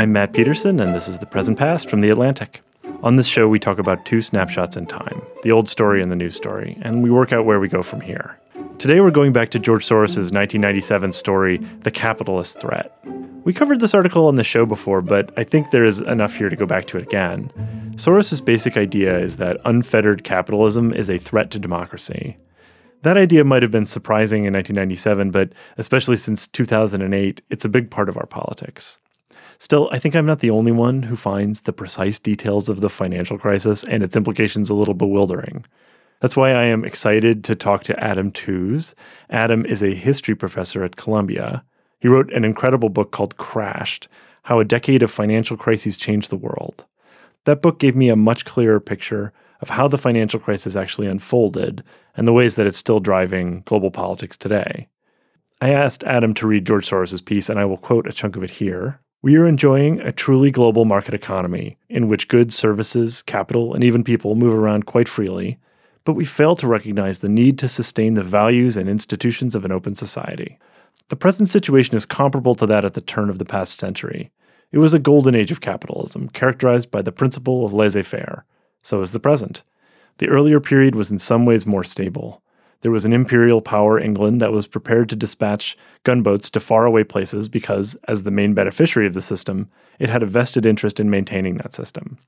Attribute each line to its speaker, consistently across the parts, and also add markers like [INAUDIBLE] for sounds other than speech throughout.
Speaker 1: I'm Matt Peterson, and this is The Present Past from The Atlantic. On this show, we talk about two snapshots in time the old story and the new story, and we work out where we go from here. Today, we're going back to George Soros' 1997 story, The Capitalist Threat. We covered this article on the show before, but I think there is enough here to go back to it again. Soros' basic idea is that unfettered capitalism is a threat to democracy. That idea might have been surprising in 1997, but especially since 2008, it's a big part of our politics. Still, I think I'm not the only one who finds the precise details of the financial crisis and its implications a little bewildering. That's why I am excited to talk to Adam Tooze. Adam is a history professor at Columbia. He wrote an incredible book called Crashed How a Decade of Financial Crises Changed the World. That book gave me a much clearer picture of how the financial crisis actually unfolded and the ways that it's still driving global politics today. I asked Adam to read George Soros' piece, and I will quote a chunk of it here. We are enjoying a truly global market economy in which goods, services, capital, and even people move around quite freely, but we fail to recognize the need to sustain the values and institutions of an open society. The present situation is comparable to that at the turn of the past century. It was a golden age of capitalism, characterized by the principle of laissez faire. So is the present. The earlier period was in some ways more stable. There was an imperial power, England, that was prepared to dispatch gunboats to faraway places because, as the main beneficiary of the system, it had a vested interest in maintaining that system.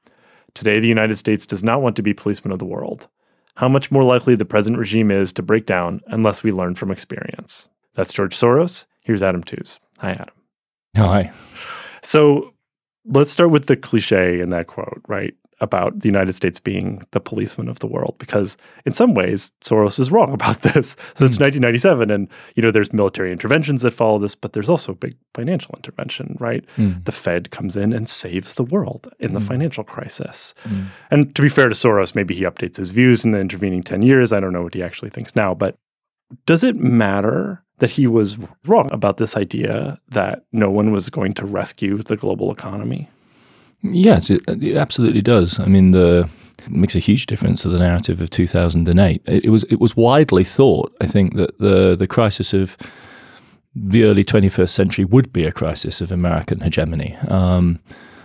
Speaker 1: Today, the United States does not want to be policeman of the world. How much more likely the present regime is to break down unless we learn from experience. That's George Soros. Here's Adam Tooze. Hi, Adam.
Speaker 2: Oh, hi.
Speaker 1: So let's start with the cliche in that quote, right? About the United States being the policeman of the world because in some ways Soros is wrong [LAUGHS] about this. So it's 1997 hmm. and you know there's military interventions that follow this but there's also big financial intervention, right? Mm. The Fed comes in and saves the world in the mm. financial crisis. Mm. And to be fair to Soros, maybe he updates his views in the intervening 10 years. I don't know what he actually thinks now, but does it matter that he was wrong about this idea that no one was going to rescue the global economy?
Speaker 2: Yes, it, it absolutely does. I mean, the it makes a huge difference to the narrative of 2008. It, it, was it was widely thought, I think, that the the crisis of the early 21st century would be a crisis of American hegemony. Um,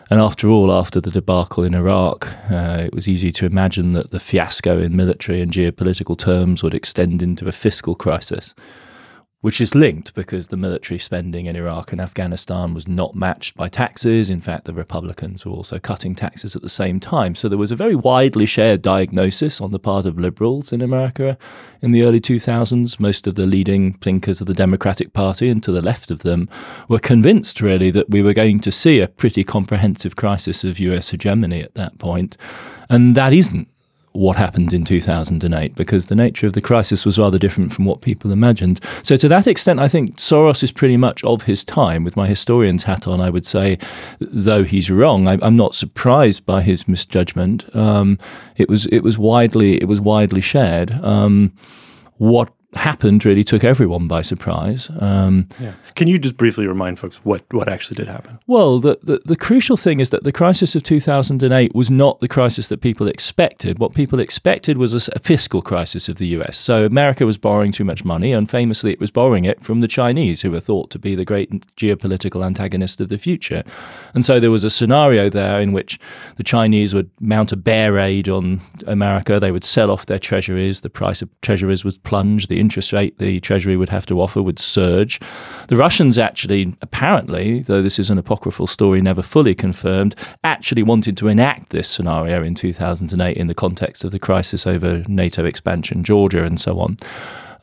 Speaker 2: and after all, after the debacle in Iraq, uh, it was easy to imagine that the fiasco in military and geopolitical terms would extend into a fiscal crisis which is linked because the military spending in Iraq and Afghanistan was not matched by taxes. In fact, the Republicans were also cutting taxes at the same time. So there was a very widely shared diagnosis on the part of liberals in America in the early 2000s. Most of the leading thinkers of the Democratic Party and to the left of them were convinced, really, that we were going to see a pretty comprehensive crisis of US hegemony at that point. And that isn't what happened in 2008 because the nature of the crisis was rather different from what people imagined. So, to that extent, I think Soros is pretty much of his time. With my historian's hat on, I would say, though he's wrong, I, am not surprised by his misjudgment. Um, it was it was widely it was widely shared. Um, what happened really took everyone by surprise. Um,
Speaker 1: yeah. Can you just briefly remind folks what, what actually did happen?
Speaker 2: Well, the, the, the, crucial thing is that the crisis of 2008 was not the crisis that people expected. What people expected was a, a fiscal crisis of the US. So America was borrowing too much money, and famously, it was borrowing it from the Chinese, who were thought to be the great geopolitical antagonist of the future. And so there was a scenario there in which the Chinese would mount a bear raid on America. They would sell off their treasuries. The price of treasuries would plunge. The interest rate the Treasury would have to offer would surge. The Russians actually, apparently, though this is an apocryphal story never fully confirmed, actually wanted to enact this scenario in 2008 in the context of the crisis over NATO expansion, Georgia, and so on.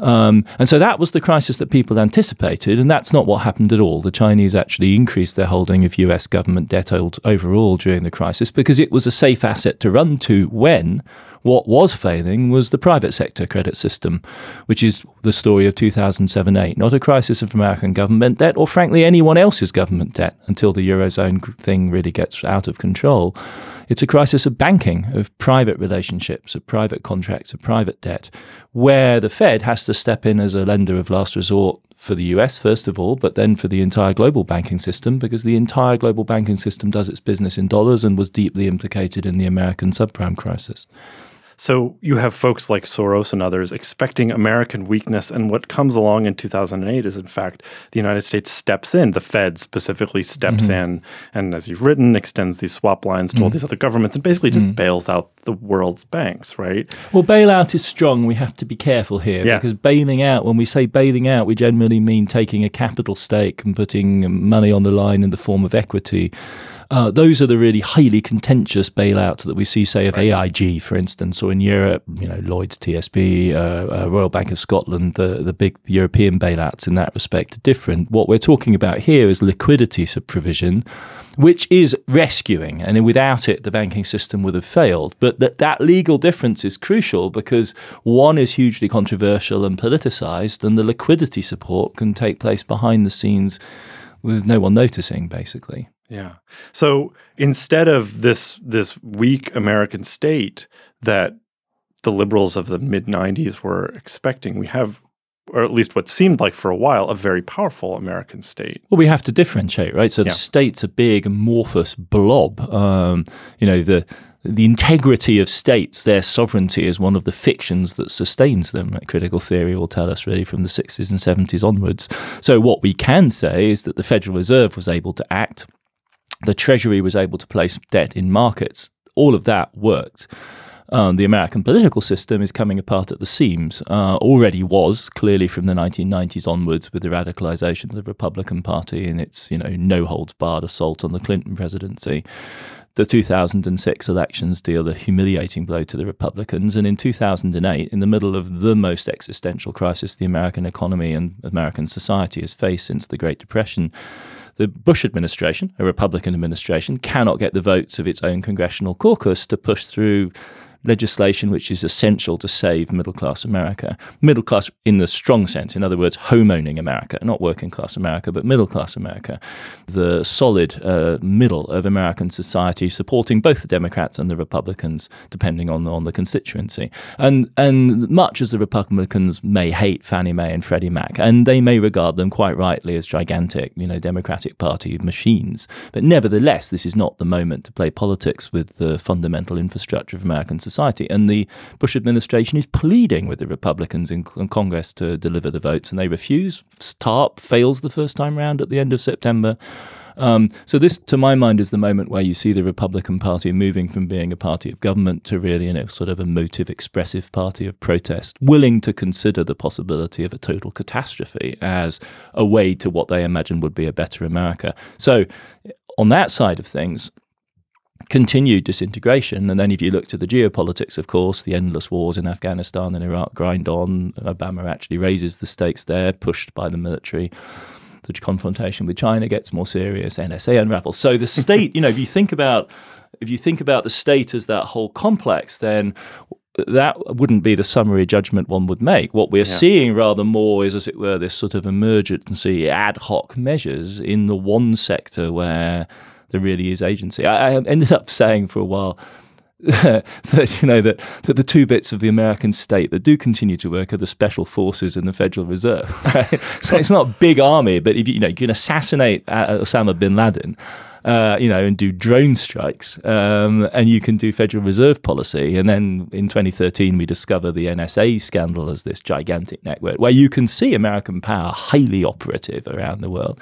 Speaker 2: Um, and so that was the crisis that people anticipated, and that's not what happened at all. The Chinese actually increased their holding of US government debt overall during the crisis because it was a safe asset to run to when what was failing was the private sector credit system, which is the story of 2007 8, not a crisis of American government debt or, frankly, anyone else's government debt until the Eurozone thing really gets out of control. It's a crisis of banking, of private relationships, of private contracts, of private debt, where the Fed has to step in as a lender of last resort for the US, first of all, but then for the entire global banking system, because the entire global banking system does its business in dollars and was deeply implicated in the American subprime crisis.
Speaker 1: So you have folks like Soros and others expecting American weakness. And what comes along in 2008 is, in fact, the United States steps in. The Fed specifically steps mm-hmm. in and, as you've written, extends these swap lines to mm-hmm. all these other governments and basically just mm-hmm. bails out the world's banks, right?
Speaker 2: Well, bailout is strong. We have to be careful here yeah. because bailing out, when we say bailing out, we generally mean taking a capital stake and putting money on the line in the form of equity. Uh, those are the really highly contentious bailouts that we see, say, of right. AIG, for instance, or in Europe, you know, Lloyds TSB, uh, uh, Royal Bank of Scotland, the, the big European bailouts in that respect are different. What we're talking about here is liquidity provision, which is rescuing, and without it, the banking system would have failed. But that, that legal difference is crucial because one is hugely controversial and politicized, and the liquidity support can take place behind the scenes with no one noticing, basically.
Speaker 1: Yeah. So instead of this this weak American state that the liberals of the mid 90s were expecting, we have or at least what seemed like for a while, a very powerful American state.
Speaker 2: Well, we have to differentiate, right? So yeah. the state's a big amorphous blob. Um, you know, the the integrity of states, their sovereignty, is one of the fictions that sustains them. Like Critical theory will tell us really from the 60s and 70s onwards. So, what we can say is that the Federal Reserve was able to act, the Treasury was able to place debt in markets. All of that worked. Um, the American political system is coming apart at the seams. Uh, already was clearly from the 1990s onwards with the radicalization of the Republican Party and its you know no holds barred assault on the Clinton presidency the 2006 elections deal a humiliating blow to the Republicans. And in 2008, in the middle of the most existential crisis the American economy and American society has faced since the Great Depression, the Bush administration, a Republican administration, cannot get the votes of its own congressional caucus to push through legislation which is essential to save middle class America. Middle class in the strong sense, in other words, home owning America, not working class America, but middle class America. The solid uh, middle of American society supporting both the Democrats and the Republicans, depending on, on the constituency. And, and much as the Republicans may hate Fannie Mae and Freddie Mac, and they may regard them quite rightly as gigantic, you know, Democratic Party machines, but nevertheless, this is not the moment to play politics with the fundamental infrastructure of American society society. And the Bush administration is pleading with the Republicans in, in Congress to deliver the votes, and they refuse. TARP fails the first time round at the end of September. Um, so this, to my mind, is the moment where you see the Republican Party moving from being a party of government to really, you know, sort of a motive expressive party of protest, willing to consider the possibility of a total catastrophe as a way to what they imagine would be a better America. So, on that side of things, continued disintegration. And then, if you look to the geopolitics, of course, the endless wars in Afghanistan and Iraq grind on. Obama actually raises the stakes there, pushed by the military. The confrontation with China gets more serious. NSA unravels. So the state, you know, if you think about if you think about the state as that whole complex, then that wouldn't be the summary judgment one would make. What we're yeah. seeing rather more is, as it were, this sort of emergency ad hoc measures in the one sector where there really is agency. I, I ended up saying for a while [LAUGHS] that you know that, that the two bits of the American state that do continue to work are the special forces and the Federal Reserve. [LAUGHS] Right? so it's not big army, but if you, you know you can assassinate uh, Osama bin Laden. Uh, you know, and do drone strikes, um, and you can do Federal Reserve policy. And then in 2013, we discover the NSA scandal as this gigantic network where you can see American power highly operative around the world.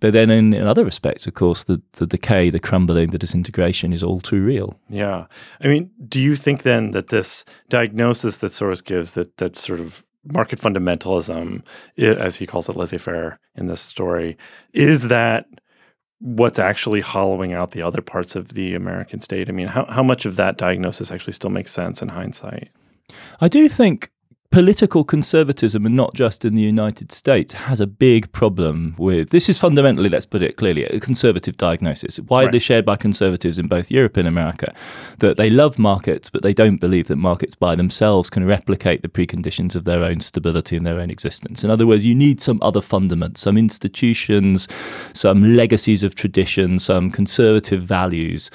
Speaker 2: But then, in, in other respects, of course, the, the decay, the crumbling, the disintegration is all too real.
Speaker 1: Yeah. I mean, do you think then that this diagnosis that Soros gives, that, that sort of market fundamentalism, as he calls it, laissez faire in this story, is that what's actually hollowing out the other parts of the American state? I mean, how, how much of that diagnosis actually still makes sense in hindsight?
Speaker 2: I do think political conservatism, and not just in the United States, has a big problem with this. Is fundamentally, let's put it clearly, a conservative diagnosis, widely right. shared by conservatives in both Europe and America, that they love markets, but they don't believe that markets by themselves can replicate the preconditions of their own stability and their own existence. In other words, you need some other fundament, some institutions, some legacies of tradition, some conservative values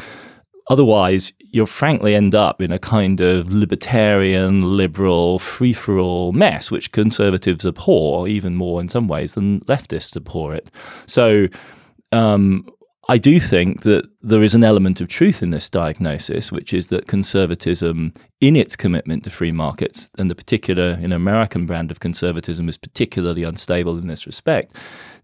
Speaker 2: Otherwise, you'll frankly end up in a kind of libertarian, liberal, free for all mess, which conservatives abhor even more in some ways than leftists abhor it. So, um, I do think that there is an element of truth in this diagnosis, which is that conservatism, in its commitment to free markets, and the particular know, American brand of conservatism is particularly unstable in this respect,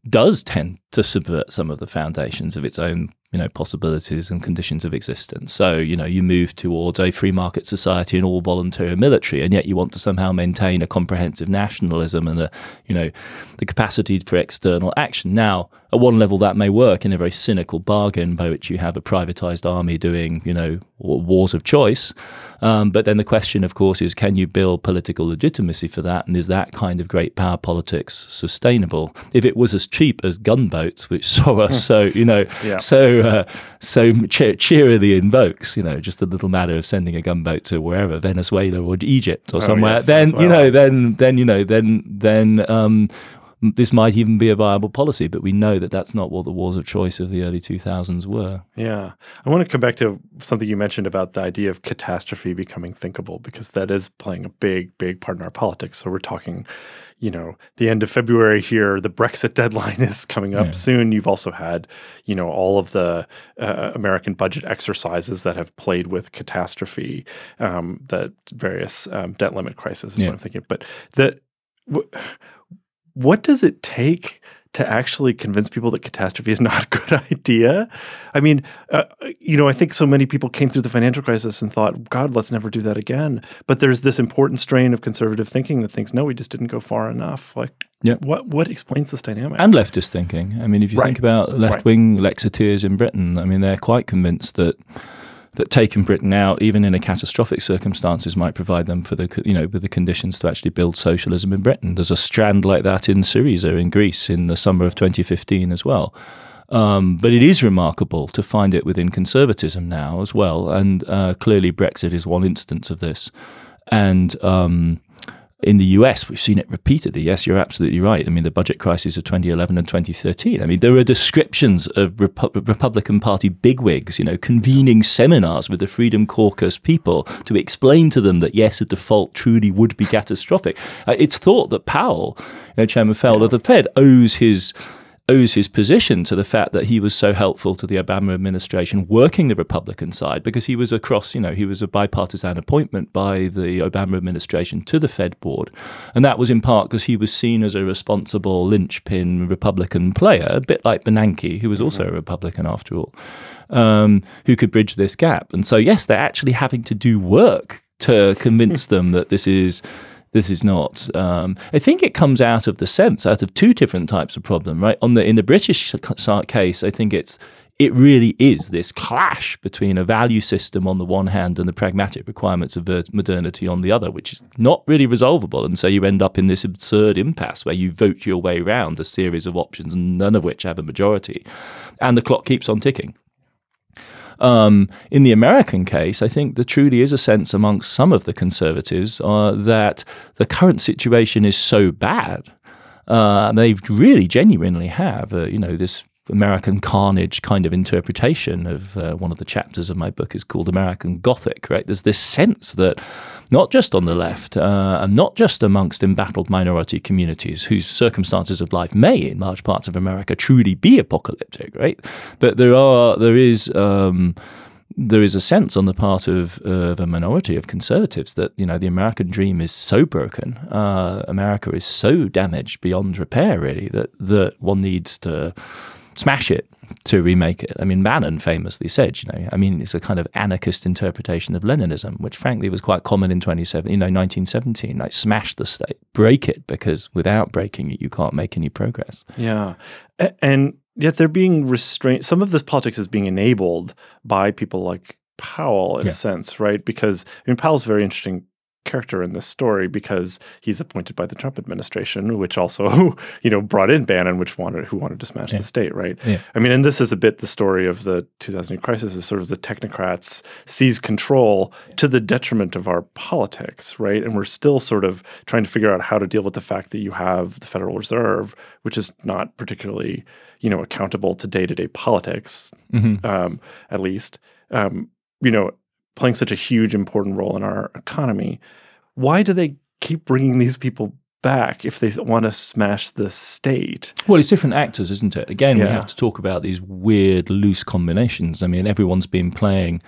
Speaker 2: does tend to subvert some of the foundations of its own you know possibilities and conditions of existence. So you know you move towards a free market society and all voluntary military, and yet you want to somehow maintain a comprehensive nationalism and a you know the capacity for external action. Now, at one level, that may work in a very cynical bargain by which you have a privatized army doing you know wars of choice. Um, but then the question, of course, is can you build political legitimacy for that, and is that kind of great power politics sustainable? If it was as cheap as gunboats, which [LAUGHS] Soros so you know [LAUGHS] yeah. so uh, so cheer- cheerily invokes, you know, just a little matter of sending a gunboat to wherever Venezuela or Egypt or oh, somewhere, yes, then you know, then then you know, then then um, this might even be a viable policy, but we know that that's not what the wars of choice of the early 2000s were.
Speaker 1: Yeah. I want to come back to something you mentioned about the idea of catastrophe becoming thinkable, because that is playing a big, big part in our politics. So we're talking, you know, the end of February here, the Brexit [LAUGHS] deadline is coming up yeah. soon. You've also had, you know, all of the uh, American budget exercises that have played with catastrophe, um, the various um, debt limit crisis is yeah. what I'm thinking. But the, w- what does it take to actually convince people that catastrophe is [LAUGHS] not a good idea? I mean, uh, you know, I think so many people came through the financial crisis and thought, God, let's never do that again. But there's this important strain of conservative thinking that thinks, no, we just didn't go far enough. Like, yeah. what what explains this dynamic?
Speaker 2: And leftist thinking. I mean, if you right. think about left wing right. Lexiteers in Britain, I mean, they're quite convinced that that taking Britain out, even in a catastrophic circumstances, might provide them for the you know with the conditions to actually build socialism in Britain. There's a strand like that in Syriza in Greece in the summer of 2015 as well. Um, but it is remarkable to find it within conservatism now as well, and uh, clearly Brexit is one instance of this. And um, in the US, we've seen it repeatedly. Yes, you're absolutely right. I mean, the budget crisis of 2011 and 2013. I mean, there are descriptions of Repu- Republican Party bigwigs, you know, convening seminars with the Freedom Caucus people to explain to them that yes, a default truly would be catastrophic. Uh, it's thought that Powell, you know, Chairman Powell yeah. of the Fed, owes his owes his position to the fact that he was so helpful to the Obama administration working the Republican side because he was across, you know, he was a bipartisan appointment by the Obama administration to the Fed board. And that was in part because he was seen as a responsible linchpin Republican player, a bit like Bernanke, who was also mm-hmm. a Republican after all, um, who could bridge this gap. And so, yes, they're actually having to do work to convince [LAUGHS] them that this is this is not. Um, I think it comes out of the sense out of two different types of problem, right? On the in the British case, I think it's it really is this clash between a value system on the one hand and the pragmatic requirements of modernity on the other, which is not really resolvable. And so you end up in this absurd impasse where you vote your way around a series of options, none of which have a majority. And the clock keeps on ticking. Um, in the American case, I think there truly is a sense amongst some of the conservatives uh, that the current situation is so bad. Uh, they really genuinely have, uh, you know, this American carnage kind of interpretation of uh, one of the chapters of my book is called American Gothic, right? There's this sense that not just on the left uh, and not just amongst embattled minority communities whose circumstances of life may, in large parts of America, truly be apocalyptic, right? But there are, there is, um, there is a sense on the part of, of, a minority of conservatives that you know the American dream is so broken, uh, America is so damaged beyond repair, really, that that one needs to smash it to remake it. I mean, Bannon famously said, you know, I mean, it's a kind of anarchist interpretation of Leninism, which frankly was quite common in 27, you know, 1917. Like, smash the state, break it, because without breaking it, you can't make any progress.
Speaker 1: Yeah, and yet they're being restrained. Some of this politics is being enabled by people like Powell, in yeah. a sense, right? Because I mean, Powell's very interesting character in this story because he's appointed by the Trump administration, which also, [LAUGHS] you know, brought in Bannon, which wanted who wanted to smash yeah. the state, right? Yeah. I mean, and this is a bit the story of the 2008 crisis is sort of the technocrats seize control to the detriment of our politics, right? And we're still sort of trying to figure out how to deal with the fact that you have the Federal Reserve, which is not particularly, you know, accountable to day to day politics, mm-hmm. um, at least. Um, you know, playing such a huge important role in our economy why do they keep bringing these people back if they want to smash the state.
Speaker 2: Well, it's different actors, isn't it? Again, we have to talk about these weird, loose combinations. I mean, everyone's been playing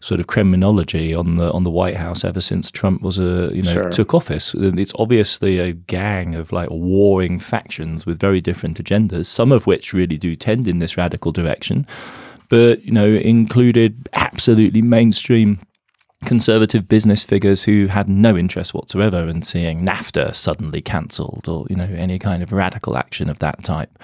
Speaker 2: sort of Kremlinology on the on the White House ever since Trump was a you know
Speaker 1: Sure.
Speaker 2: took office. It's obviously a gang of like warring factions with very different agendas, some of which really do tend in this radical direction, but you know included absolutely mainstream conservative business figures who had no interest whatsoever in seeing NAFTA suddenly cancelled or you know any kind of radical action of that type.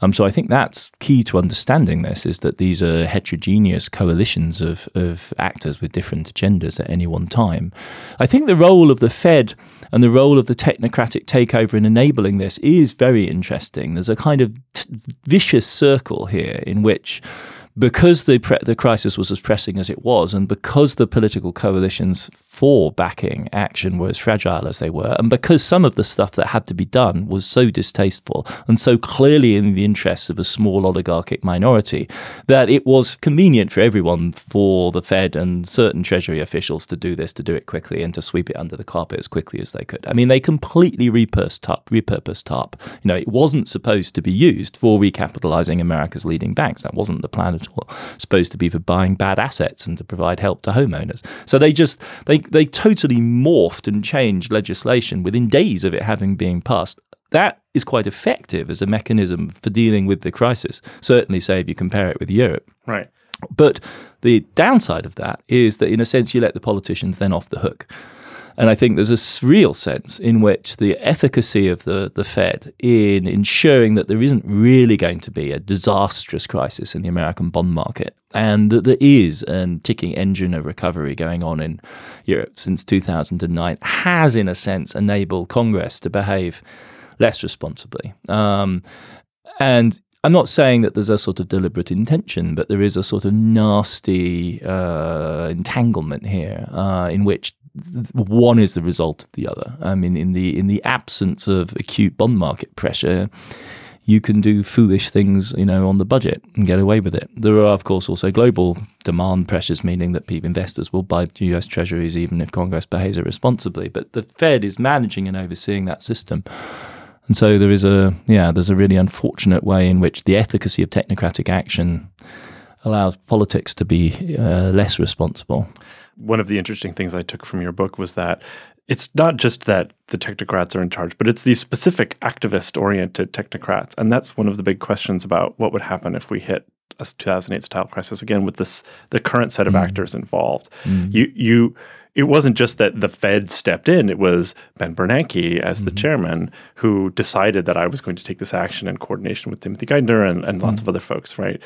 Speaker 2: Um, so I think that's key to understanding this is that these are heterogeneous coalitions of, of actors with different agendas at any one time. I think the role of the Fed and the role of the technocratic takeover in enabling this is very interesting. There's a kind of t- vicious circle here in which because the pre- the crisis was as pressing as it was, and because the political coalitions backing action were as fragile as they were, and because some of the stuff that had to be done was so distasteful and so clearly in the interests of a small oligarchic minority, that it was convenient for everyone for the Fed and certain Treasury officials to do this, to do it quickly, and to sweep it under the carpet as quickly as they could. I mean, they completely repurposed TARP. Repurposed TARP. You know, it wasn't supposed to be used for recapitalizing America's leading banks. That wasn't the plan at all. Supposed to be for buying bad assets and to provide help to homeowners. So they just they they totally morphed and changed legislation within days of it having been passed. That is quite effective as a mechanism for dealing with the crisis. Certainly, say if you compare it with Europe.
Speaker 1: Right.
Speaker 2: But the downside of that is that, in a sense, you let the politicians then off the hook. And I think there's a real sense in which the efficacy of the, the Fed in ensuring that there isn't really going to be a disastrous crisis in the American bond market and that there is a ticking engine of recovery going on in Europe since 2009 has, in a sense, enabled Congress to behave less responsibly. Um, and I'm not saying that there's a sort of deliberate intention, but there is a sort of nasty uh, entanglement here uh, in which one is the result of the other. I mean, in the in the absence of acute bond market pressure, you can do foolish things, you know, on the budget and get away with it. There are, of course, also global demand pressures, meaning that people investors will buy U.S. Treasuries even if Congress behaves irresponsibly. But the Fed is managing and overseeing that system. And so there is a yeah, there's a really unfortunate way in which the efficacy of technocratic action allows politics to be uh, less responsible.
Speaker 1: One of the interesting things I took from your book was that it's not just that the technocrats are in charge, but it's these specific activist oriented technocrats. And that's one of the big questions about what would happen if we hit a 2008 style crisis again with this the current set of mm. actors involved. Mm. You you it wasn't just that the Fed stepped in, it was Ben Bernanke as the mm-hmm. chairman who decided that I was going to take this action in coordination with Timothy Geithner and, and lots mm. of other folks, right?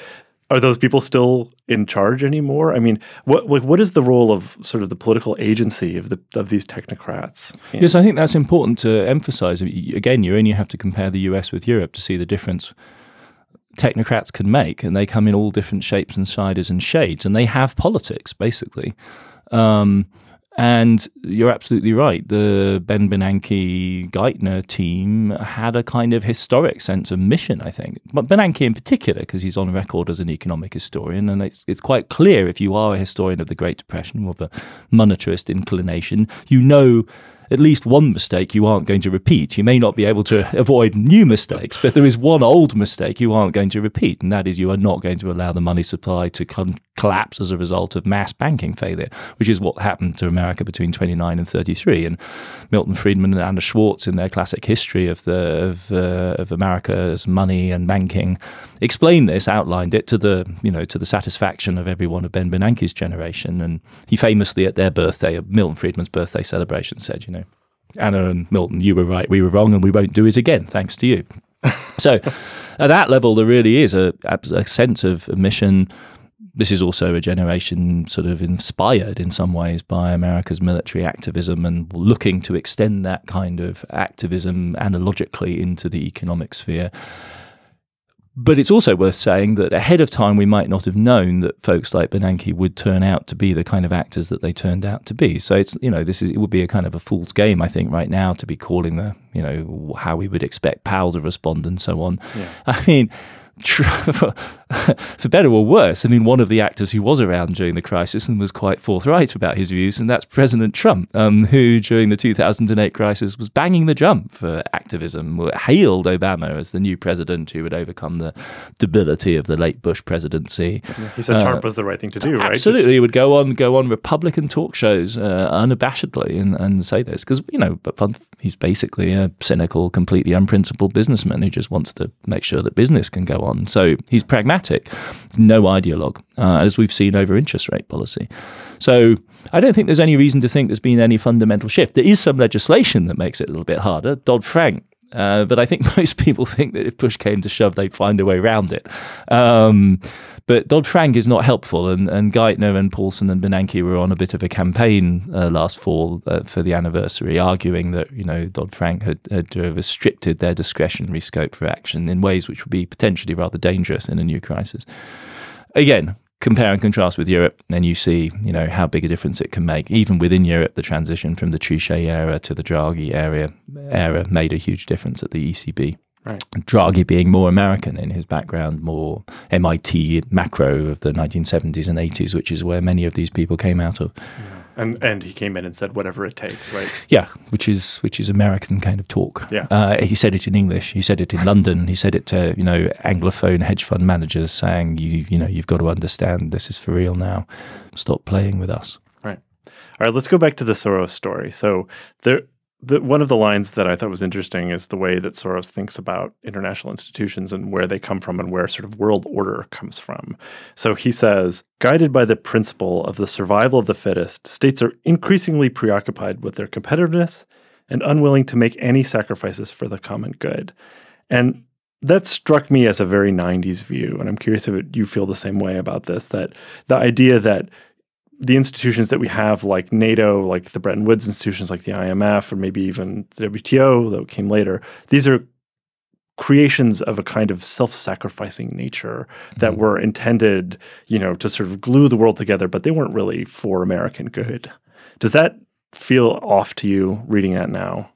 Speaker 1: Are those people still in charge anymore? I mean, what like what is the role of sort of the political agency of the of these technocrats?
Speaker 2: Yes, I think that's important to emphasize. Again, you only have to compare the US with Europe to see the difference technocrats can make, and they come in all different shapes and sizes and shades, and they have politics basically. Um, and you're absolutely right. The Ben Bernanke Geithner team had a kind of historic sense of mission, I think. But Bernanke in particular, because he's on record as an economic historian, and it's it's quite clear if you are a historian of the Great Depression with a monetarist inclination, you know at least one mistake you aren't going to repeat. You may not be able to avoid new mistakes, but there is one old mistake you aren't going to repeat, and that is you are not going to allow the money supply to con- collapse as a result of mass banking failure, which is what happened to America between 29 and 33. And Milton Friedman and Anna Schwartz, in their classic history of the of, uh, of America's money and banking, explained this, outlined it to the you know to the satisfaction of everyone of Ben Bernanke's generation. And he famously, at their birthday, Milton Friedman's birthday celebration, said, you know. Anna and Milton, you were right, we were wrong, and we won't do it again, thanks to you. [LAUGHS] so, at that level, there really is a, a sense of mission. This is also a generation sort of inspired in some ways by America's military activism and looking to extend that kind of activism analogically into the economic sphere. But it's also worth saying that ahead of time, we might not have known that folks like Bernanke would turn out to be the kind of actors that they turned out to be. So it's you know this is it would be a kind of a fool's game, I think, right now to be calling the you know how we would expect Powell to respond and so on.
Speaker 1: Yeah. [LAUGHS]
Speaker 2: I mean, [LAUGHS] for better or worse, I mean, one of the actors who was around during the crisis and was quite forthright about his views, and that's President Trump, um, who during the 2008 crisis was banging the drum for activism, hailed Obama as the new president who would overcome the debility of the late Bush presidency.
Speaker 1: Yeah, he said TARP uh, was the right thing to do,
Speaker 2: right? Absolutely, he would go on go on Republican talk shows uh, unabashedly and, and say this because you know, but fun, he's basically a cynical, completely unprincipled businessman who just wants to make sure that business can go on. So he's pragmatic, no ideologue, uh, as we've seen over interest rate policy. So I don't think there's any reason to think there's been any fundamental shift. There is some legislation that makes it a little bit harder. Dodd Frank uh, but I think [LAUGHS] most people think that if push came to shove, they'd find a way around it. Um, but Dodd Frank is not helpful, and, and Geithner and Paulson and Bernanke were on a bit of a campaign uh, last fall uh, for the anniversary, arguing that you know Dodd Frank had, had restricted their discretionary scope for action in ways which would be potentially rather dangerous in a new crisis. Again, compare and contrast with Europe, and you see, you know, how big a difference it can make. Even within Europe, the transition from the Trichet era to the Draghi era era made a huge difference at the ECB.
Speaker 1: Right.
Speaker 2: Draghi being more American in his background, more MIT macro of the 1970s and 80s, which is where many of these people came out of.
Speaker 1: Yeah. And and he came in and said whatever it takes, right? [LAUGHS]
Speaker 2: Yeah, which is which is American kind of talk.
Speaker 1: Yeah.
Speaker 2: Uh, he said it in English. He said it in London. He said it to you know anglophone hedge fund managers, saying you you know you've got to understand this is for real now. Stop playing with us.
Speaker 1: Right. All right. Let's go back to the Soros story. So there the, one of the lines that I thought was interesting is the way that Soros thinks about international institutions and where they come from and where sort of world order comes from. So he says, guided by the principle of the survival of the fittest, states are increasingly preoccupied with their competitiveness and unwilling to make any sacrifices for the common good. And that struck me as a very 90s view. And I'm curious if you feel the same way about this that the idea that the institutions that we have, like NATO, like the Bretton Woods institutions, like the IMF, or maybe even the WTO, that came later, these are creations of a kind of self-sacrificing nature that mm-hmm. were intended, you know, to sort of glue the world together, but they weren't really for American good. Does that feel off to you reading that now?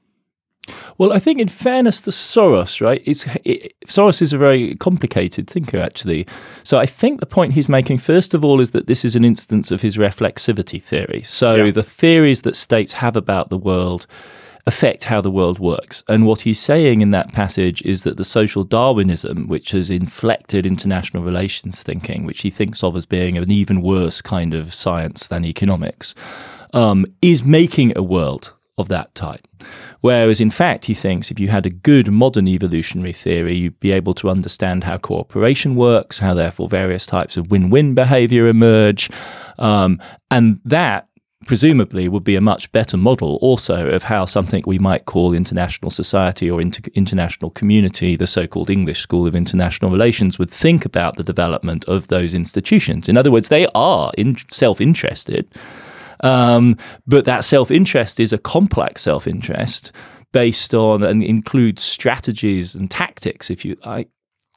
Speaker 2: Well, I think, in fairness to Soros, right, it's it, Soros is a very complicated thinker, actually. So I think the point he's making, first of all, is that this is an instance of his reflexivity theory. So yeah. the theories that states have about the world affect how the world works. And what he's saying in that passage is that the social Darwinism, which has inflected international relations thinking, which he thinks of as being an even worse kind of science than economics, um, is making a world of that type. Whereas, in fact, he thinks if you had a good modern evolutionary theory, you'd be able to understand how cooperation works, how therefore various types of win win behavior emerge. Um, and that presumably would be a much better model also of how something we might call international society or inter- international community, the so called English School of International Relations, would think about the development of those institutions. In other words, they are in- self interested. Um, but that self interest is a complex self interest based on and includes strategies and tactics, if you like,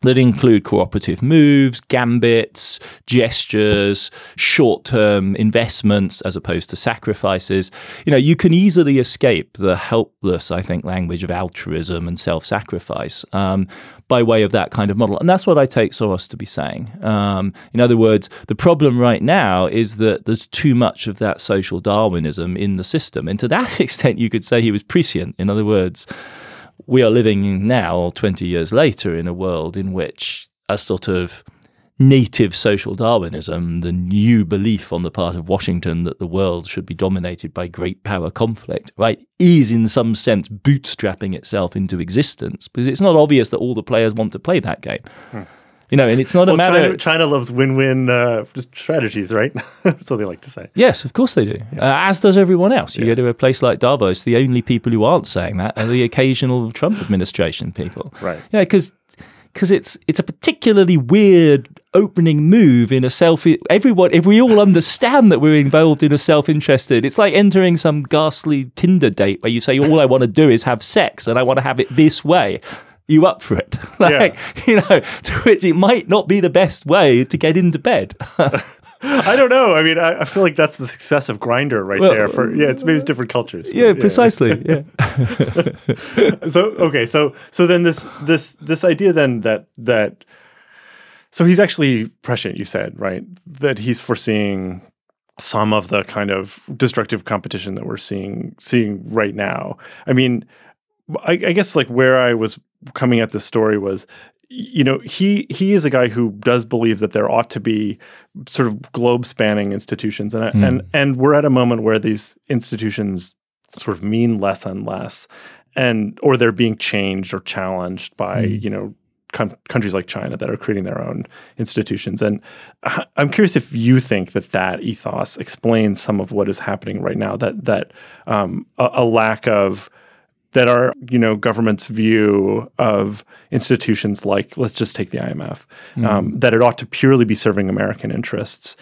Speaker 2: that include cooperative moves, gambits, gestures, short term investments as opposed to sacrifices. You know, you can easily escape the helpless, I think, language of altruism and self sacrifice um, by way of that kind of model. And that's what I take Soros to be saying. Um, in other words, the problem right now is that there's too much of that social Darwinism in the system. And to that [LAUGHS] extent, you could say he was prescient. In other words, we are living now, 20 years later, in a world in which a sort of native social Darwinism, the new belief on the part of Washington that the world should be dominated by great power conflict, right, is in some sense bootstrapping itself into existence because it's not obvious that all the players want to play that game. Hmm. You know, and it's not
Speaker 1: well,
Speaker 2: a matter.
Speaker 1: China, China loves win-win uh, strategies, right? [LAUGHS] That's what they like to say.
Speaker 2: Yes, of course they do. Yeah. Uh, as does everyone else. You yeah. go to a place like Davos, the only people who aren't saying that are the occasional Trump administration people.
Speaker 1: Right.
Speaker 2: Yeah, because because it's it's a particularly weird opening move in a self everyone if we all understand that we're involved in a self-interested it's like entering some ghastly tinder date where you say all i want to do is have sex and i want to have it this way you up for it? [LAUGHS] like, yeah. you know, [LAUGHS] to it might not be the best way to get into bed. [LAUGHS]
Speaker 1: I don't know. I mean, I, I, feel like that's the success of Grindr right well, there. For yeah, it's maybe it's different cultures.
Speaker 2: Yeah, yeah. precisely. Yeah.
Speaker 1: so okay, so so then this this this idea then that that So he's actually prescient, you said, right? That he's foreseeing some of the kind of destructive competition that we're seeing seeing right now. I mean, I, I guess like where I was coming at this story was you know he he is a guy who does believe that there ought to be sort of globe spanning institutions and mm. and and we're at a moment where these institutions sort of mean less and less and or they're being changed or challenged by mm. you know com- countries like China that are creating their own institutions and I'm curious if you think that that ethos explains some of what is happening right now that that um, a, a lack of that our you know government's view of institutions like let's just take the IMF mm. um, that it ought to purely be serving American interests.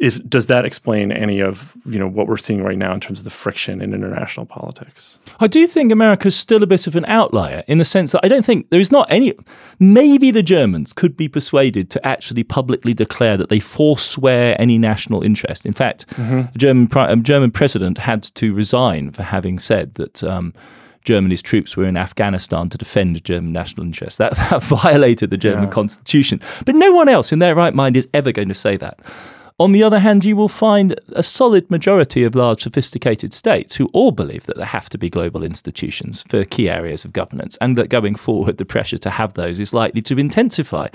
Speaker 1: Is, does that explain any of you know what we're seeing right now in terms of the friction in international politics?
Speaker 2: I do think America's still a bit of an outlier in the sense that I don't think there is not any. Maybe the Germans could be persuaded to actually publicly declare that they forswear any national interest. In fact, mm-hmm. a German a German president had to resign for having said that. Um, Germany's troops were in Afghanistan to defend German national interests. That, [LAUGHS] that violated the German yeah. constitution. But no one else in their right mind is ever going to say that. On the other hand, you will find a solid majority of large, sophisticated states who all believe that there have to be global institutions for key areas of governance, and that going forward, the pressure to have those is likely to intensify.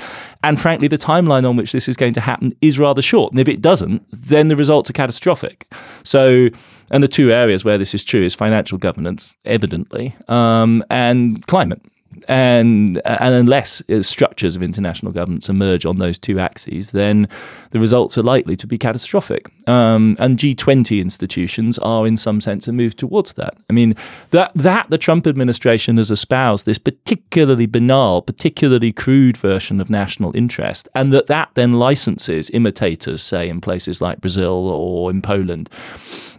Speaker 2: And frankly, the timeline on which this is going to happen is rather short. And if it doesn't, then the results are catastrophic. So, and the two areas where this is true is financial governance, evidently, um, and climate and and unless structures of international governance emerge on those two axes, then the results are likely to be catastrophic. Um, and G20 institutions are, in some sense, a move towards that. I mean, that that the Trump administration has espoused this particularly banal, particularly crude version of national interest, and that that then licenses imitators, say in places like Brazil or in Poland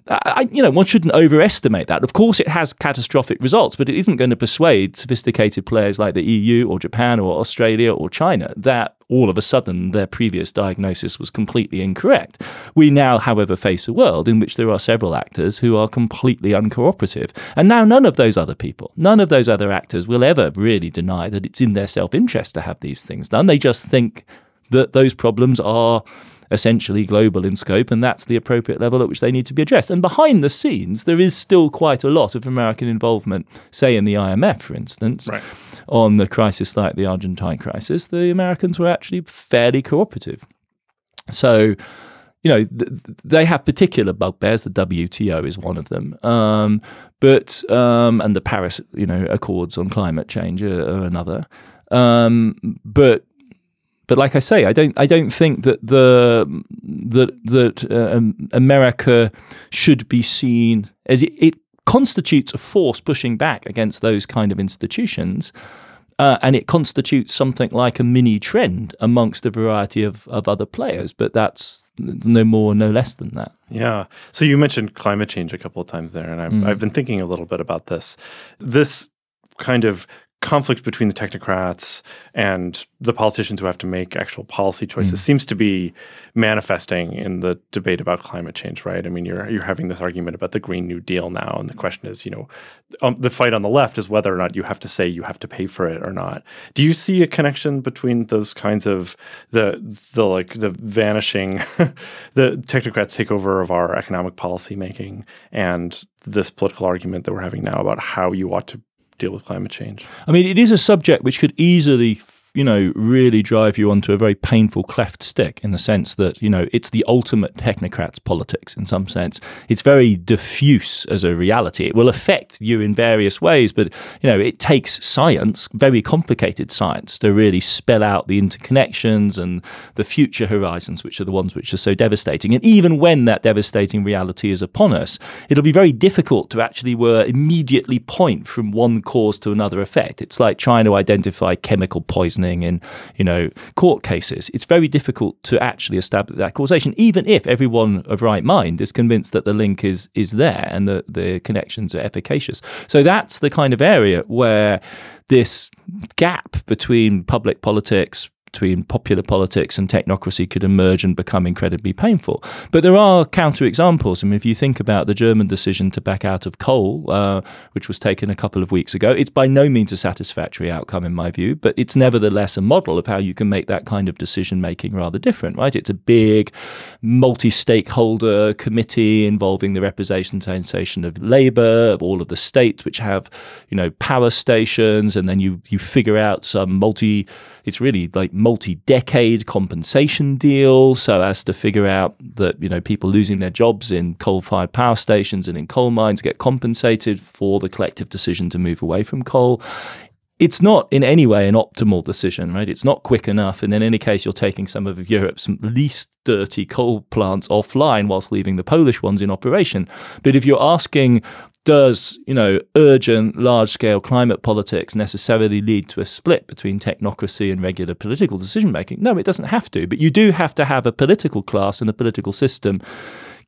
Speaker 2: I, you know, one shouldn't overestimate that. Of course, it has catastrophic results, but it isn't going to persuade sophisticated players like the EU or Japan or Australia or China that all of a sudden their previous diagnosis was completely incorrect. We now, however, face a world in which there are several actors who are completely uncooperative. And now none of those other people, none of those other actors will ever really deny that it's in their self interest to have these things done. They just think that those problems are essentially global in scope, and that's the appropriate level at which they need to be addressed. And behind the scenes, there is still quite a lot of American involvement, say in the IMF, for instance.
Speaker 1: Right.
Speaker 2: On the crisis like the Argentine crisis, the Americans were actually fairly cooperative. So, you know, th- they have particular bugbears. The WTO is one of them, um, but um, and the Paris, you know, Accords on climate change are, are another. Um, but but like I say, I don't I don't think that the that that uh, um, America should be seen as it, it, constitutes a force pushing back against those kind of institutions. Uh, and it constitutes something like a mini trend amongst a variety of, of other players, but that's no more, no less than that.
Speaker 1: Yeah. So you mentioned climate change a couple of times there, and I've, mm. I've been thinking a little bit about this. This kind of conflict between the technocrats and the politicians who have to make actual policy choices mm. seems to be manifesting in the debate about climate change, right? I mean, you're you're having this argument about the Green New Deal now, and the question is, you know, um, the fight on the left is whether or not you have to say you have to pay for it or not. Do you see a connection between those kinds of the the like the vanishing, [LAUGHS] the technocrats takeover of our economic policy making and this political argument that we're having now about how you ought to deal with climate change.
Speaker 2: I mean, it is a subject which could easily you know, really drive you onto a very painful cleft stick in the sense that, you know, it's the ultimate technocrat's politics in some sense. It's very diffuse as a reality. It will affect you in various ways, but, you know, it takes science, very complicated science, to really spell out the interconnections and the future horizons, which are the ones which are so devastating. And even when that devastating reality is upon us, it'll be very difficult to actually uh, immediately point from one cause to another effect. It's like trying to identify chemical poison poisoning in, you know, court cases, it's very difficult to actually establish that causation, even if everyone of right mind is convinced that the link is is there and the, the connections are efficacious. So that's the kind of area where this gap between public politics, between popular politics and technocracy could emerge and become incredibly painful. But there are counterexamples. I mean, if you think about the German decision to back out of coal, uh, which was taken a couple of weeks ago, it's by no means a satisfactory outcome in my view, but it's nevertheless a model of how you can make that kind of decision making rather different, right? It's a big multi stakeholder committee involving the representation of labor, of all of the states which have, you know, power stations, and then you, you figure out some multi it's really like multi-decade compensation deal so as to figure out that you know people losing their jobs in coal-fired power stations and in coal mines get compensated for the collective decision to move away from coal it's not in any way an optimal decision, right? It's not quick enough. And in any case, you're taking some of Europe's least dirty coal plants offline whilst leaving the Polish ones in operation. But if you're asking does you know urgent large scale climate politics necessarily lead to a split between technocracy and regular political decision making no it doesn't have to but you do have to have a political class and a political system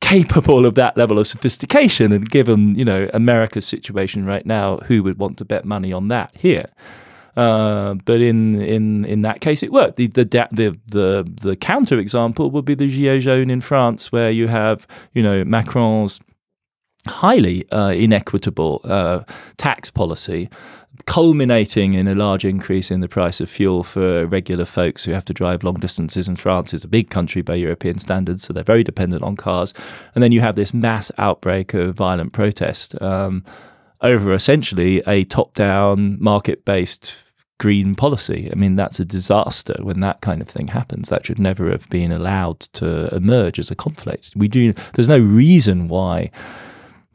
Speaker 2: capable of that level of sophistication and given you know america's situation right now who would want to bet money on that here uh, but in, in in that case, it worked. The the the the, the counter example would be the Gilets jaunes in France, where you have you know Macron's highly uh, inequitable uh, tax policy, culminating in a large increase in the price of fuel for regular folks who have to drive long distances. And France is a big country by European standards, so they're very dependent on cars. And then you have this mass outbreak of violent protest um, over essentially a top down, market based green policy. I mean, that's a disaster when that kind of thing happens. That should never have been allowed to emerge as a conflict. We do. There's no reason why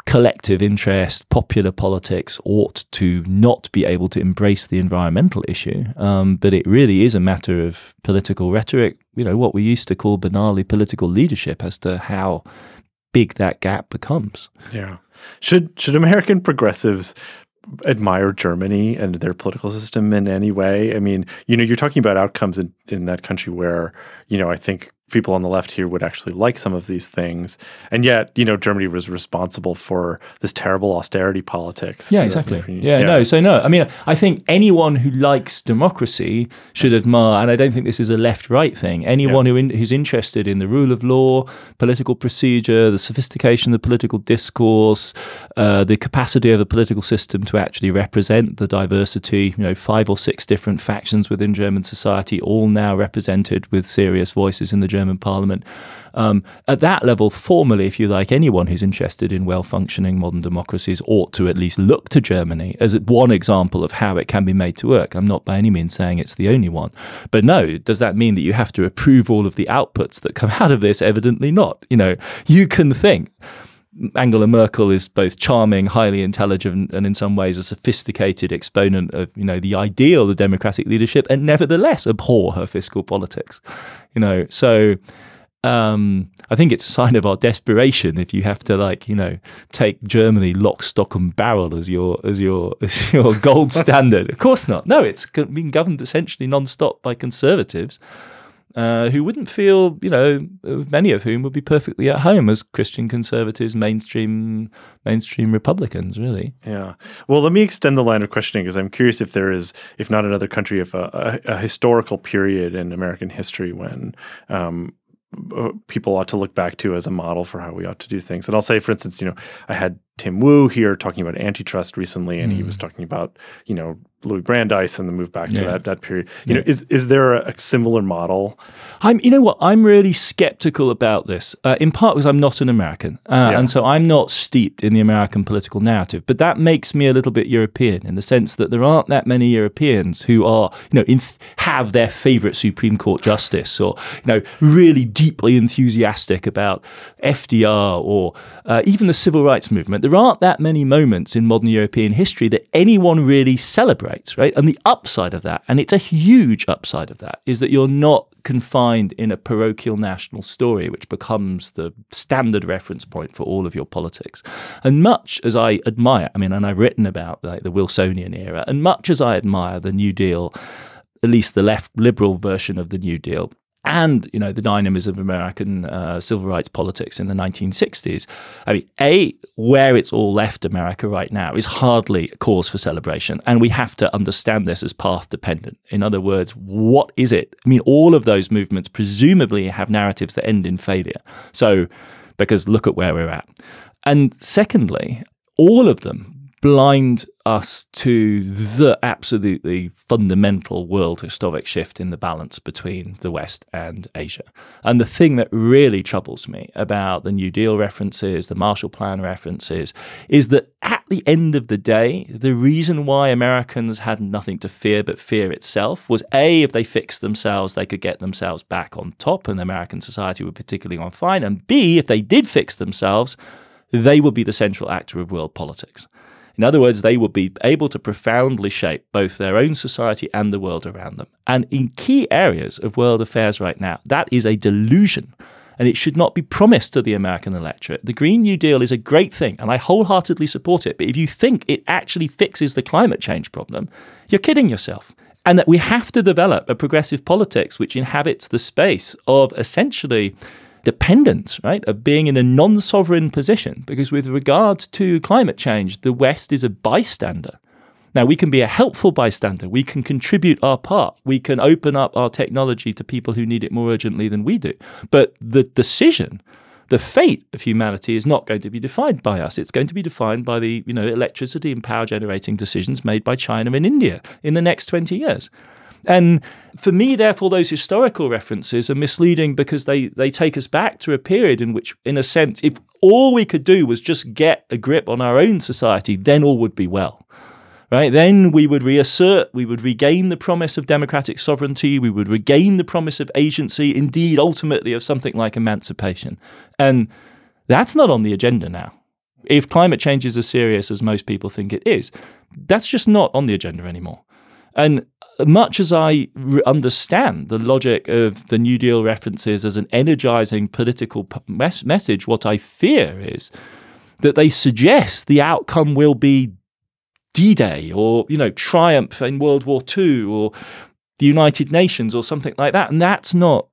Speaker 2: collective interest, popular politics ought to not be able to embrace the environmental issue. Um, but it really is a matter of political rhetoric, you know, what we used to call banally political leadership as to how big that gap becomes.
Speaker 1: Yeah. Should should American progressives admire Germany and their political system in any way? I mean, you know, you're talking about outcomes in, in that country where, you know, I think people on the left here would actually like some of these things. And yet, you know, Germany was responsible for this terrible austerity politics.
Speaker 2: Yeah, exactly. Yeah, yeah, no. So, no, I mean, I think anyone who likes democracy should admire, and I don't think this is a left right thing, anyone yeah. who in, who's interested in the rule of law, political procedure, the sophistication of the political discourse, uh, the capacity of the political system to actually represent the diversity, you know, five or six different factions within German society, all now represented with serious voices in the German parliament. Um, at that level, formally, if you like, anyone who's interested in well functioning modern democracies ought to at least look to Germany as one example of how it can be made to work. I'm not by any means saying it's the only one. But no, does that mean that you have to approve all of the outputs that come [LAUGHS] out of this? Evidently not. You know, you can think. Angela Merkel is both charming, highly intelligent, and in some ways a sophisticated exponent of you know the ideal of democratic leadership, and nevertheless abhor her fiscal politics. You know, so um, I think it's a sign of our desperation if you have to like you know take Germany lock, stock, and barrel as your as your [LAUGHS] as your gold standard. Of course not. No, it's been governed essentially non-stop by conservatives uh, who wouldn't feel, you know, many of whom would be perfectly at home as Christian conservatives, mainstream mainstream Republicans, really.
Speaker 1: Yeah. Well, let me extend the line of questioning because I'm curious if there is, if not another country, if a, a, a historical period in American history when um, uh, people ought to look back to as a model for how we ought to do things. And I'll say, for instance, you know, I had Tim Wu here talking about antitrust recently, and mm. he was mm. talking about, you know, Louis Brandeis and the move back to yeah. that that period. You yeah. know, is is there a, a, similar model?
Speaker 2: I'm, you know what, I'm really skeptical about this. Uh, in part because I'm not an American, uh, yeah. and so I'm not steeped in the American political narrative. But that makes me a little bit European in the sense that there aren't that many Europeans who are, you know, in, have their favorite Supreme Court justice or you know really deeply enthusiastic about FDR or uh, even the civil rights movement. There aren't that many moments in modern European history that anyone really celebrates rates, right? And the upside of that, and it's a huge upside of that, is that you're not confined in a parochial national story, which becomes the standard reference point for all of your politics. And much as I admire, I mean, and I've written about like the Wilsonian era, and much as I admire the New Deal, at least the left liberal version of the New Deal, and you know the dynamism of American uh, civil rights politics in the 1960s. I mean, a where it's all left America right now is hardly a cause for celebration, and we have to understand this as path dependent. In other words, what is it? I mean, all of those movements presumably have narratives that end in failure. So, because look at where we're at, and secondly, all of them blind us to the absolutely fundamental world historic shift in the balance between the West and Asia. And the thing that really troubles me about the New Deal references, the Marshall Plan references, is that at the end of the day, the reason why Americans had nothing to fear but fear itself was A, if they fixed themselves, they could get themselves back on top and American society would particularly on fine. And B, if they did fix themselves, they would be the central actor of world politics. In other words, they would be able to profoundly shape both their own society and the world around them. And in key areas of world affairs right now, that is a delusion. And it should not be promised to the American electorate. The Green New Deal is a great thing, and I wholeheartedly support it. But if you think it actually fixes the climate change problem, you're kidding yourself and that we have to develop a progressive politics which inhabits the space of essentially dependence, right, of being in a non sovereign position. Because with regards to climate change, the West is a bystander. Now, we can be a helpful bystander. We can contribute our part. We can open up our technology to people who need it more urgently than we do. But the decision, the fate of humanity is not going to be defined by us. It's going to be defined by the you know, electricity and power generating decisions made by China and India in the next 20 years. And for me, therefore, those historical references are misleading because they, they take us back to a period in which, in a sense, if all we could do was just get a grip on our own society, then all would be well. Right? Then we would reassert, we would regain the promise of democratic sovereignty, we would regain the promise of agency, indeed, ultimately, of something like emancipation. And that's not on the agenda now. If climate change is as serious as most people think it is, that's just not on the agenda anymore. And much as I understand the logic of the New Deal references as an energizing political mes- message, what I fear is that they suggest the outcome will be D-Day or you know triumph in World War II or the United Nations or something like that, and that's not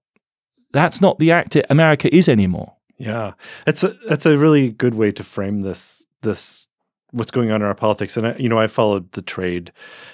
Speaker 2: that's not the act America is anymore.
Speaker 1: Yeah, that's a that's a really good way to frame this this what's going on in our politics. And I, you know, I followed the trade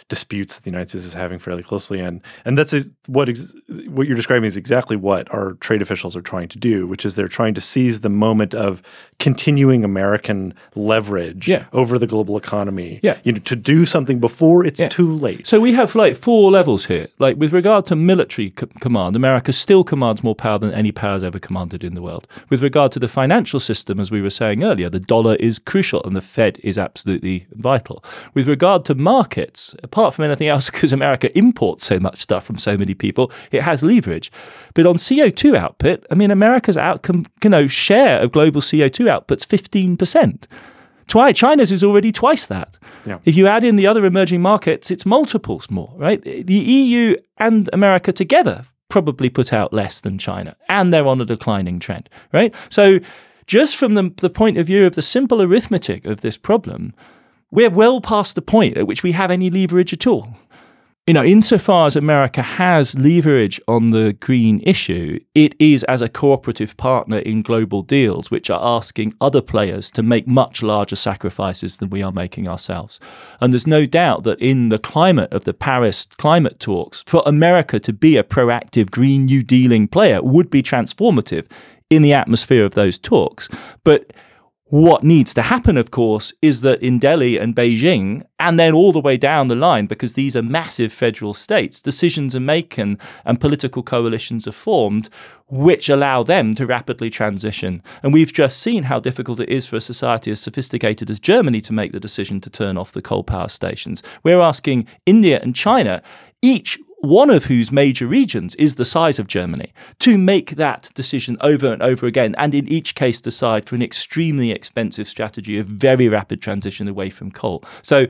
Speaker 1: disputes that the United States is having fairly closely, and and that's what ex- what you're describing is exactly what our trade officials are trying to do, which is they're trying to seize the moment of continuing American leverage
Speaker 2: yeah.
Speaker 1: over the global economy.
Speaker 2: Yeah.
Speaker 1: you know, to do something before it's
Speaker 2: yeah.
Speaker 1: too late.
Speaker 2: So we have like four levels here. Like with regard to military c- command, America still commands more power than any power has ever commanded in the world. With regard to the financial system, as we were saying earlier, the dollar is crucial and the Fed is absolutely vital. With regard to markets, apart from anything else, [LAUGHS] because America imports so much stuff from so many people, it has leverage. But on CO2 output, I mean, America's outcome, you know, share of global CO2 output's 15%. Twice, China's is already twice that.
Speaker 1: Yeah.
Speaker 2: If you add in the other emerging markets, it's multiples more, right? The EU and America together probably put out less than China, and they're on a declining trend, right? So, just from the, the point of view of the simple arithmetic of this problem, we're well past the point at which we have any leverage at all. You know, insofar as America has leverage on the green issue, it is as a cooperative partner in global deals, which are asking other players to make much larger sacrifices than we are making ourselves. And there's no doubt that in the climate of the Paris climate talks, for America to be a proactive Green New Dealing player would be transformative in the atmosphere of those talks. But what needs to happen, of course, is that in Delhi and Beijing, and then all the way down the line, because these are massive federal states, decisions are made and political coalitions are formed which allow them to rapidly transition. And we've just seen how difficult it is for a society as sophisticated as Germany to make the decision to turn off the coal power stations. We're asking India and China each one of whose major regions is the size of Germany, to make that decision over and over again, and in each case decide for an extremely expensive strategy of very rapid transition away from coal. So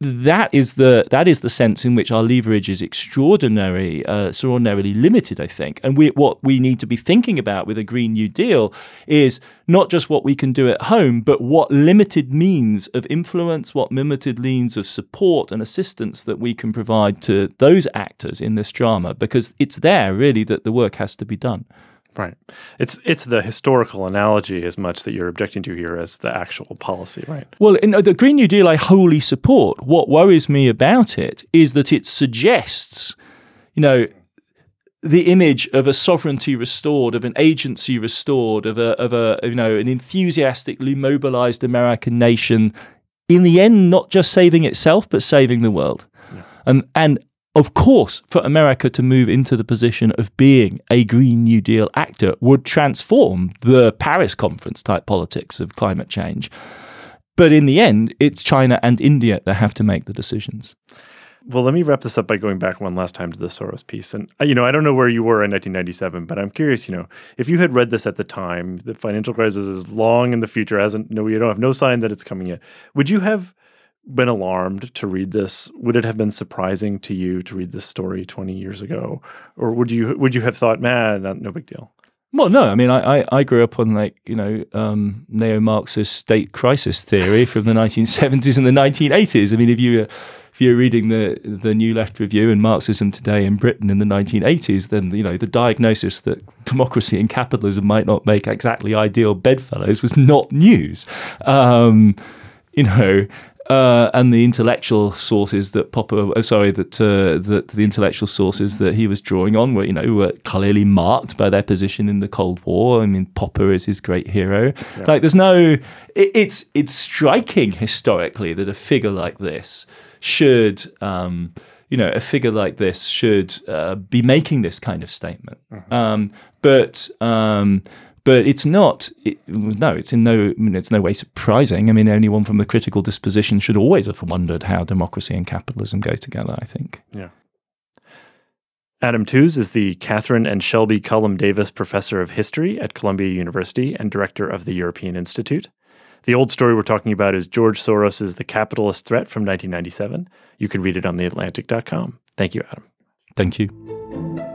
Speaker 2: that is the that is the sense in which our leverage is extraordinary, uh, extraordinarily limited. I think, and we, what we need to be thinking about with a Green New Deal is not just what we can do at home, but what limited means of influence, what limited means of support and assistance that we can provide to those actors in this drama, because it's there really that the work has to be done.
Speaker 1: Right. It's it's the historical analogy as much that you're objecting to here as the actual policy, right?
Speaker 2: Well, in uh, the Green New Deal, I wholly support. What worries me about it is that it suggests, you know, the image of a sovereignty restored, of an agency restored, of a of a you know an enthusiastically mobilized American nation. In the end, not just saving itself, but saving the world. Yeah. And and of course, for America to move into the position of being a Green New Deal actor would transform the Paris conference type politics of climate change. But in the end, it's China and India that have to make the decisions.
Speaker 1: Well, let me wrap this up by going back one last time to the Soros piece. And, uh, you know, I don't know where you were in 1997, but I'm curious, you know, if you had read this at the time, the financial crisis is long in the future, hasn't, no, you don't have no sign that it's coming yet. Would you have been alarmed to read this? Would it have been surprising to you to read this story 20 years ago? Or would you would you have thought, man, no big deal?
Speaker 2: Well, no. I mean, I, I, I grew up on like you know um, neo-Marxist state crisis theory from the 1970s and the 1980s. I mean, if you if you're reading the the New Left Review and Marxism Today in Britain in the 1980s, then you know the diagnosis that democracy and capitalism might not make exactly ideal bedfellows was not news. Um, you know, uh, and the intellectual sources that Popper, oh, sorry, that uh, that the intellectual sources that he was drawing on were, you know, were clearly marked by their position in the Cold War. I mean, Popper is his great hero. Yeah. Like, there's no, it, it's it's striking historically that a figure like this should. Um, you know, a figure like this should uh, be making this kind of statement. Mm-hmm. Um, but um, but it's not. It, no, it's in no. I mean, it's no way surprising. I mean, anyone from a critical disposition should always have wondered how democracy and capitalism go together. I think.
Speaker 1: Yeah. Adam Tooze is the Kathryn and Shelby Cullom Davis Professor of History at Columbia University and Director of the European Institute. The old story we're talking about is George Soros' The Capitalist Threat from 1997. You can read it on theatlantic.com. Thank you, Adam.
Speaker 2: Thank you.